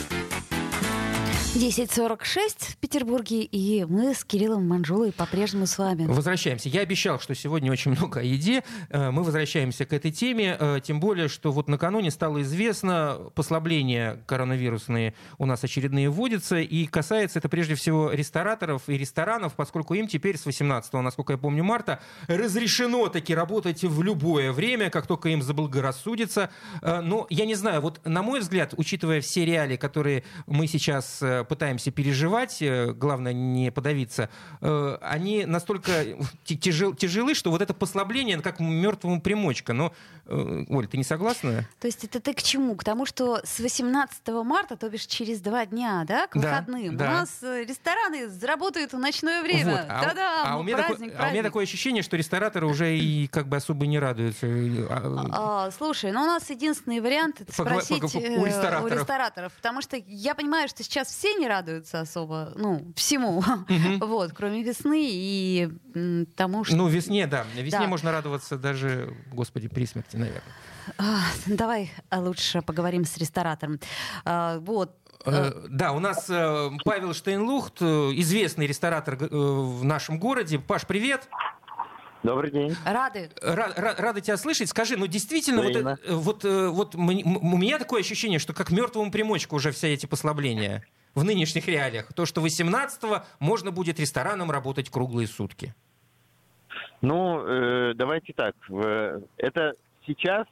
10.46 в Петербурге, и мы с Кириллом Манжулой по-прежнему с вами. Возвращаемся. Я обещал, что сегодня очень много о еде. Э, Мы возвращаемся к этой теме, э, тем более, что вот накануне стало известно, послабления коронавирусные у нас очередные вводятся, и касается это прежде всего рестораторов и ресторанов, поскольку им теперь с 18, насколько я помню, марта разрешено таки работать в любое время, как только им заблагорассудится. Э, Но я не знаю, вот на мой взгляд, учитывая все реалии, которые мы сейчас пытаемся переживать, э, главное не подавиться, э, они настолько тяжел- тяжелы, что вот это послабление как мертвому примочка. Но, э, Оль, ты не согласна? То есть это ты к чему? К тому, что с 18 марта, то бишь через два дня, да, к Да, выходным, да. у нас рестораны заработают в ночное время. Вот. А, Та-дам! а у меня такой- праздник, а у меня праздник. такое ощущение, что рестораторы уже и как бы особо не радуются. А, А, слушай, ну у нас единственный вариант это спросить у рестораторов. у рестораторов, потому что я понимаю, что сейчас все не радуются особо, ну всему, вот, кроме весны и тому, что. Ну, весне, да. Весне Да. можно радоваться даже, господи, при смерти, наверное. Давай лучше поговорим с ресторатором. А, вот. Э, Да, у нас э, Павел Штейнлухт, э, известный ресторатор э, в нашем городе. Паш, привет. Добрый день. Рады. Ра- ра- Рада тебя слышать. Скажи, ну действительно, вот, э, вот, э, вот у меня такое ощущение, что как мертвому примочку уже все эти послабления в нынешних реалиях. То, что 18-го можно будет ресторанам работать круглые сутки. Ну, э, давайте так. Это сейчас,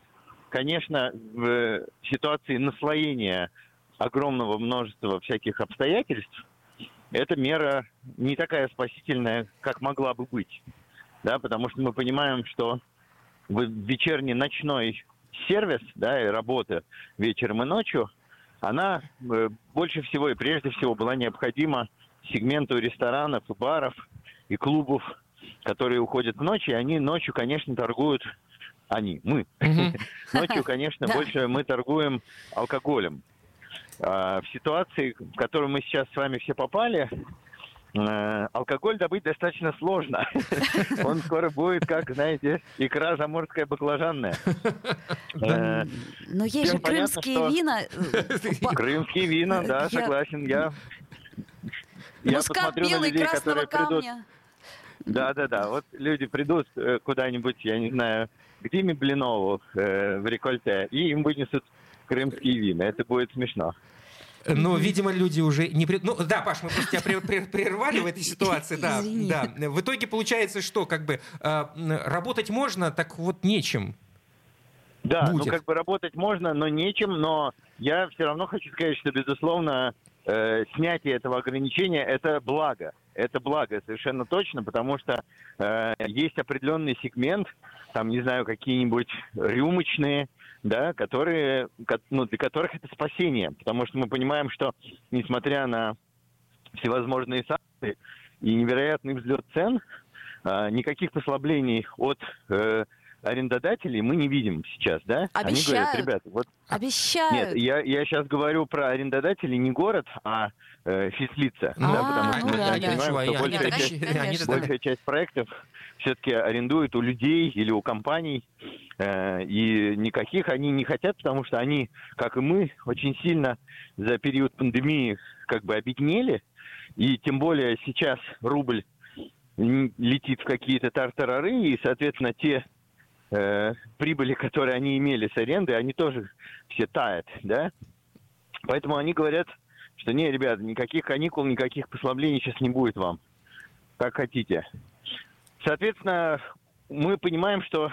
конечно, в ситуации наслоения огромного множества всяких обстоятельств, эта мера не такая спасительная, как могла бы быть. Да, потому что мы понимаем, что вечерний ночной сервис, да, и работа вечером и ночью, она э, больше всего и прежде всего была необходима сегменту ресторанов баров и клубов, которые уходят в ночь, и они ночью, конечно, торгуют, они, мы, ночью, конечно, больше мы торгуем алкоголем. А, В ситуации, в которую мы сейчас с вами все попали, алкоголь добыть достаточно сложно. Он скоро будет, как, знаете, икра заморская баклажанная. Э, Но есть же крымские вина. э, Крымские вина, да, согласен, я... Посмотрю на людей, которые придут... Да, да, да. Вот люди придут э, куда-нибудь, я не знаю, к Диме Блинову э, в рекольте, и им вынесут крымские вина. Это будет смешно. Но, видимо, люди уже не... при- Ну, да, Паш, мы просто тебя прер- прер- прервали в этой ситуации, да. Извини. да. В итоге получается, что как бы э, работать можно, так вот нечем. Да, Будет. ну как бы работать можно, но нечем, но я все равно хочу сказать, что, безусловно, э, снятие этого ограничения – это благо. Это благо, совершенно точно, потому что э, есть определенный сегмент, там, не знаю, какие-нибудь рюмочные, да, которые, ко- ну, для которых это спасение, потому что мы понимаем, что, несмотря на всевозможные санкции и невероятный взлет цен, э, никаких послаблений от э, арендодателей мы не видим сейчас, да? Они говорят, Обещают. ребят, вот Обещают. нет, я, я сейчас говорю про арендодателей не город, а э, физлица. А, да, потому что ну мы да, да. понимаем, Чего, что большая часть, большая часть проектов все-таки арендуют у людей или у компаний. э, и никаких они не хотят, потому что они, как и мы, очень сильно за период пандемии как бы обеднели. И тем более сейчас рубль летит в какие-то тартарары, и, соответственно, те э, прибыли, которые они имели с аренды, они тоже все тают, да? Поэтому они говорят, что не, ребята, никаких каникул, никаких послаблений сейчас не будет вам. Как хотите. Соответственно, мы понимаем, что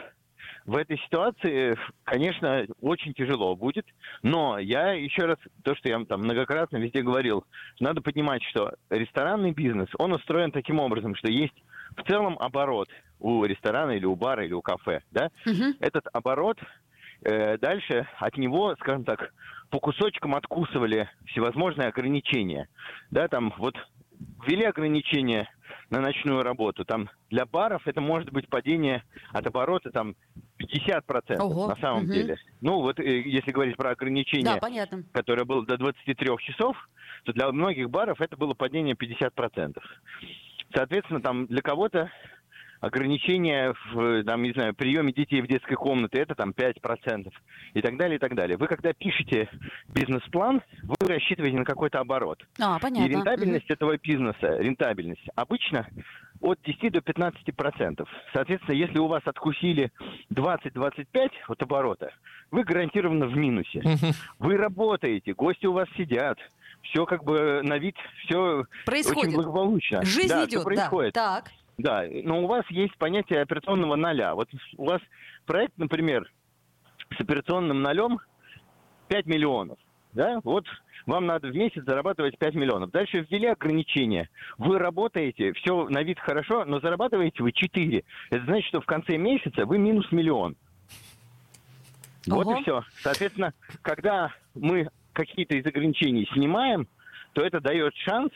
в этой ситуации, конечно, очень тяжело будет, но я еще раз, то, что я там многократно везде говорил, надо понимать, что ресторанный бизнес, он устроен таким образом, что есть в целом оборот у ресторана или у бара или у кафе, да? Мгм. Этот оборот э, дальше от него, скажем так, по кусочкам откусывали всевозможные ограничения, да, там вот ввели ограничения на ночную работу. Там для баров это может быть падение от оборота там 50% Ого, на самом мгм. деле. Ну вот э, если говорить про ограничения, Да, понятно. которое было до 23 часов, то для многих баров это было падение 50%. Соответственно, там для кого-то ограничение в, там, не знаю, приеме детей в детской комнате, это там 5% и так далее, и так далее. Вы когда пишете бизнес-план, вы рассчитываете на какой-то оборот. А, понятно. И рентабельность этого бизнеса, рентабельность, обычно от 10 до 15 процентов. Соответственно, если у вас откусили 20-25 от оборота, вы гарантированно в минусе. Вы работаете, гости у вас сидят, все как бы на вид, все очень Происходит. благополучно. Жизнь да, идет, да. происходит. Так. Да, но у вас есть понятие операционного ноля. Вот у вас проект, например, с операционным нолем 5 миллионов. Да? Вот вам надо в месяц зарабатывать 5 миллионов. Дальше ввели ограничения. Вы работаете, все на вид хорошо, но зарабатываете вы 4. Это значит, что в конце месяца вы минус миллион. Вот Ого. и все. Соответственно, когда мы какие-то из ограничений снимаем, то это дает шанс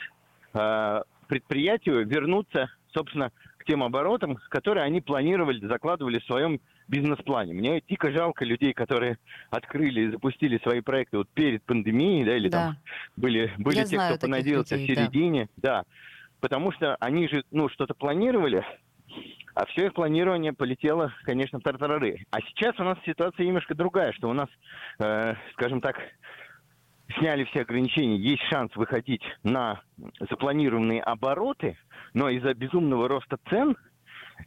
э, предприятию вернуться, собственно, к тем оборотам, которые они планировали, закладывали в своем бизнес-плане. Мне дико жалко людей, которые открыли и запустили свои проекты вот перед пандемией, да, или Да. там были, были Я те, кто понадеялся людей, в середине, да. Потому что они же, ну, что-то планировали, а все их планирование полетело, конечно, в тартарары. А сейчас у нас ситуация немножко другая, что у нас, э, скажем так, сняли все ограничения, есть шанс выходить на запланированные обороты, но из-за безумного роста цен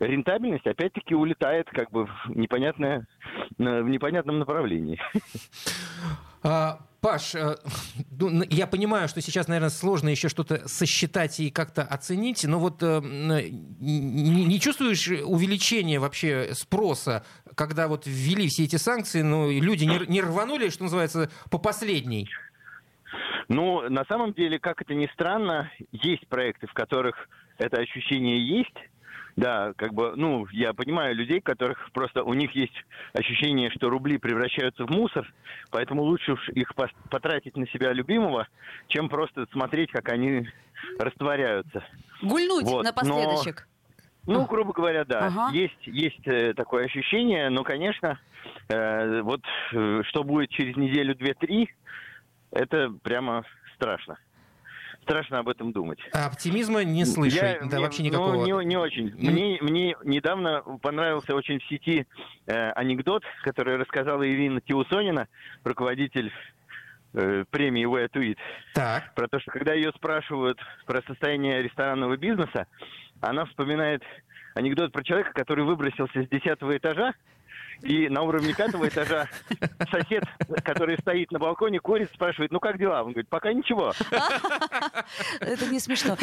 рентабельность опять-таки улетает как бы в, непонятное, в непонятном направлении. А, Паш, э, ну, я понимаю, что сейчас, наверное, сложно еще что-то сосчитать и как-то оценить, но вот э, не чувствуешь увеличения вообще спроса, когда вот ввели все эти санкции, но люди не рванули, что называется, по последней? Ну, на самом деле, как это ни странно, есть проекты, в которых это ощущение есть. Да, как бы, ну, я понимаю людей, которых просто у них есть ощущение, что рубли превращаются в мусор, поэтому лучше уж их потратить на себя любимого, чем просто смотреть, как они растворяются. Гульнуть Вот, напоследочек. Ну, грубо говоря, да, Ага. есть есть э, такое ощущение, но, конечно, э, вот э, что будет через неделю, две, три, это прямо страшно. Страшно об этом думать. А оптимизма не слышу, Я- да, мне- вообще ну, никакого. не, не очень. Мне, мне недавно понравился очень в сети э, анекдот, который рассказала Ирина Тиусонина, руководитель э, премии Way to Eat, Так. про то, что когда ее спрашивают про состояние ресторанного бизнеса, она вспоминает анекдот про человека, который выбросился с десятого этажа, и на уровне пятого этажа сосед, который стоит на балконе, курит, спрашивает, ну как дела? Он говорит, пока ничего. Это не смешно.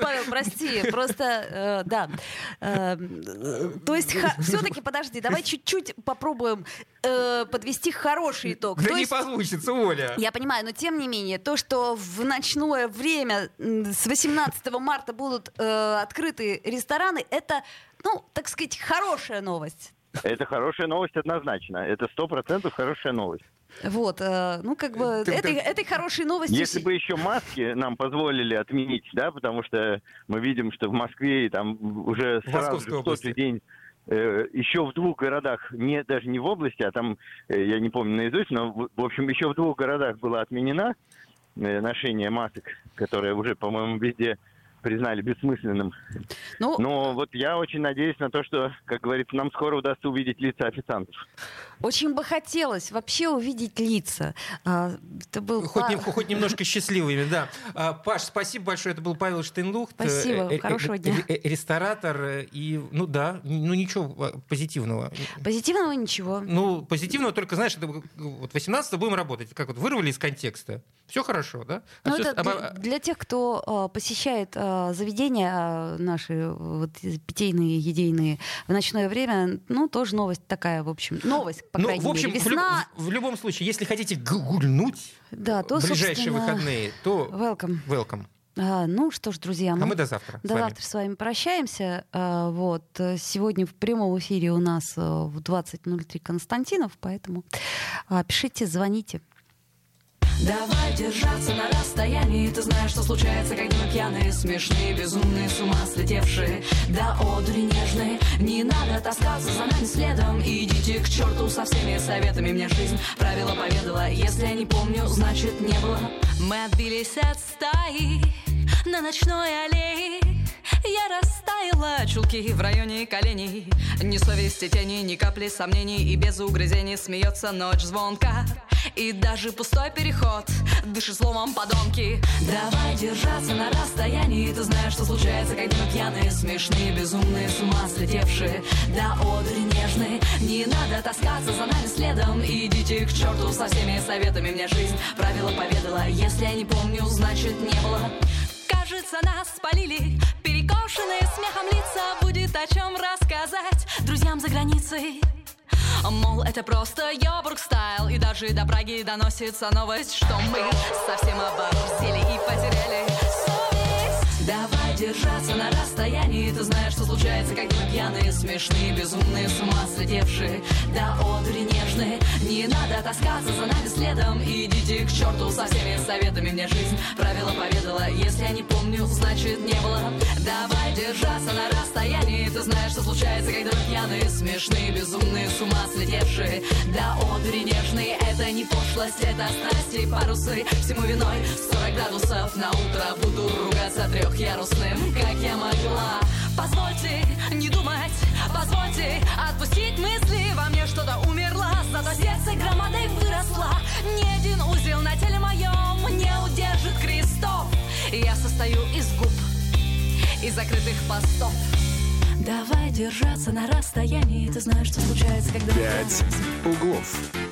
Павел, прости, просто, э, да. Э, то есть, все-таки, подожди, давай чуть-чуть попробуем э, подвести хороший итог. Да не получится, Оля. Я понимаю, но тем не менее, то, что в ночное время с 18 марта будут открыты рестораны, это, ну, так сказать, хорошая новость. Это хорошая новость однозначно. Это сто процентов хорошая новость. Вот, э, ну, как бы, Ты- этой, ты- этой хорошей новостью... Если бы еще маски нам позволили отменить, да, потому что мы видим, что в Москве и там уже сразу же в тот же день э, еще в двух городах, не, даже не в области, а там, э, я не помню наизусть, но, в, в общем, еще в двух городах была отменена э, ношение масок, которое уже, по-моему, везде признали бессмысленным. Ну, Но вот я очень надеюсь на то, что, как говорится, нам скоро удастся увидеть лица официантов. очень бы хотелось вообще увидеть лица. А, Это был Хоть, Па- нем- хоть немножко счастливыми, да. А, Паш, спасибо большое. Это был Павел Штейнлухт. э, Спасибо, э, э, хорошего дня. Ресторатор. И, ну да, ну ничего э, позитивного. Позитивного ничего. Ну, позитивного только, знаешь, это вот 18 будем работать. Как вот вырвали из контекста. Все хорошо, да? А Ну, всё это для, а- для тех, кто посещает заведения э, наши вот, питейные, едейные в ночное время, ну, тоже новость такая, в общем. Новость, по ну, крайней в общем, мере. Весна, в, в любом случае, если хотите гульнуть да, то, в ближайшие выходные, то welcome. welcome. А, ну что ж, друзья, А мы до завтра. с До вами. завтра с вами прощаемся. А, Вот. э, Сегодня в прямом эфире у нас э, в 20.03 Константинов, поэтому а, пишите, звоните. Давай держаться на расстоянии. Ты знаешь, что случается, когда мы пьяные Смешные, безумные, с ума слетевшие. Да одури нежные Не надо таскаться за нами следом. Идите к черту со всеми советами. Мне жизнь правила поведала. Если я не помню, значит не было. Мы отбились от стаи На ночной аллее я растаяла, чулки в районе коленей. Ни совести тени, ни капли сомнений. И без угрызений смеется ночь звонка. И даже пустой переход Дышит словом подонки. Давай держаться на расстоянии. Ты знаешь, что случается, когда мы пьяные Смешные, безумные, с ума слетевшие. Да одури нежные Не надо таскаться за нами следом. Идите к черту со всеми советами. Мне жизнь правила поведала. Если я не помню, значит не было Кажется, нас спалили. Перекошенные смехом лица Будет о чем рассказать Друзьям за границей. Мол, это просто йогурт стайл И даже до Праги доносится новость Что мы совсем оборзели и потеряли совесть. Давай держаться на расстоянии. Ты знаешь, что случается, когда мы пьяные Смешные, безумные, с ума слетевшие. Да одури нежные Не надо таскаться за нами следом. Идите к черту со всеми советами Мне жизнь правила поведала. Если я не помню, значит не было. Давай держаться на расстоянии. Ты знаешь, что случается, когда мы пьяные Смешные, безумные, с ума слетевшие. Да одури нежные Это не пошлость, это страсти, парусы. Всему виной 40 градусов. На утро Буду ругаться трехъярусным, как я могла. Позвольте не думать, позвольте отпустить мысли. Во мне что-то умерло, зато сердце громадой выросло Ни один узел на теле моем не удержит крестов. Я состою из губ и закрытых постов. Давай держаться на расстоянии. Ты знаешь, что случается, когда... «Пять углов».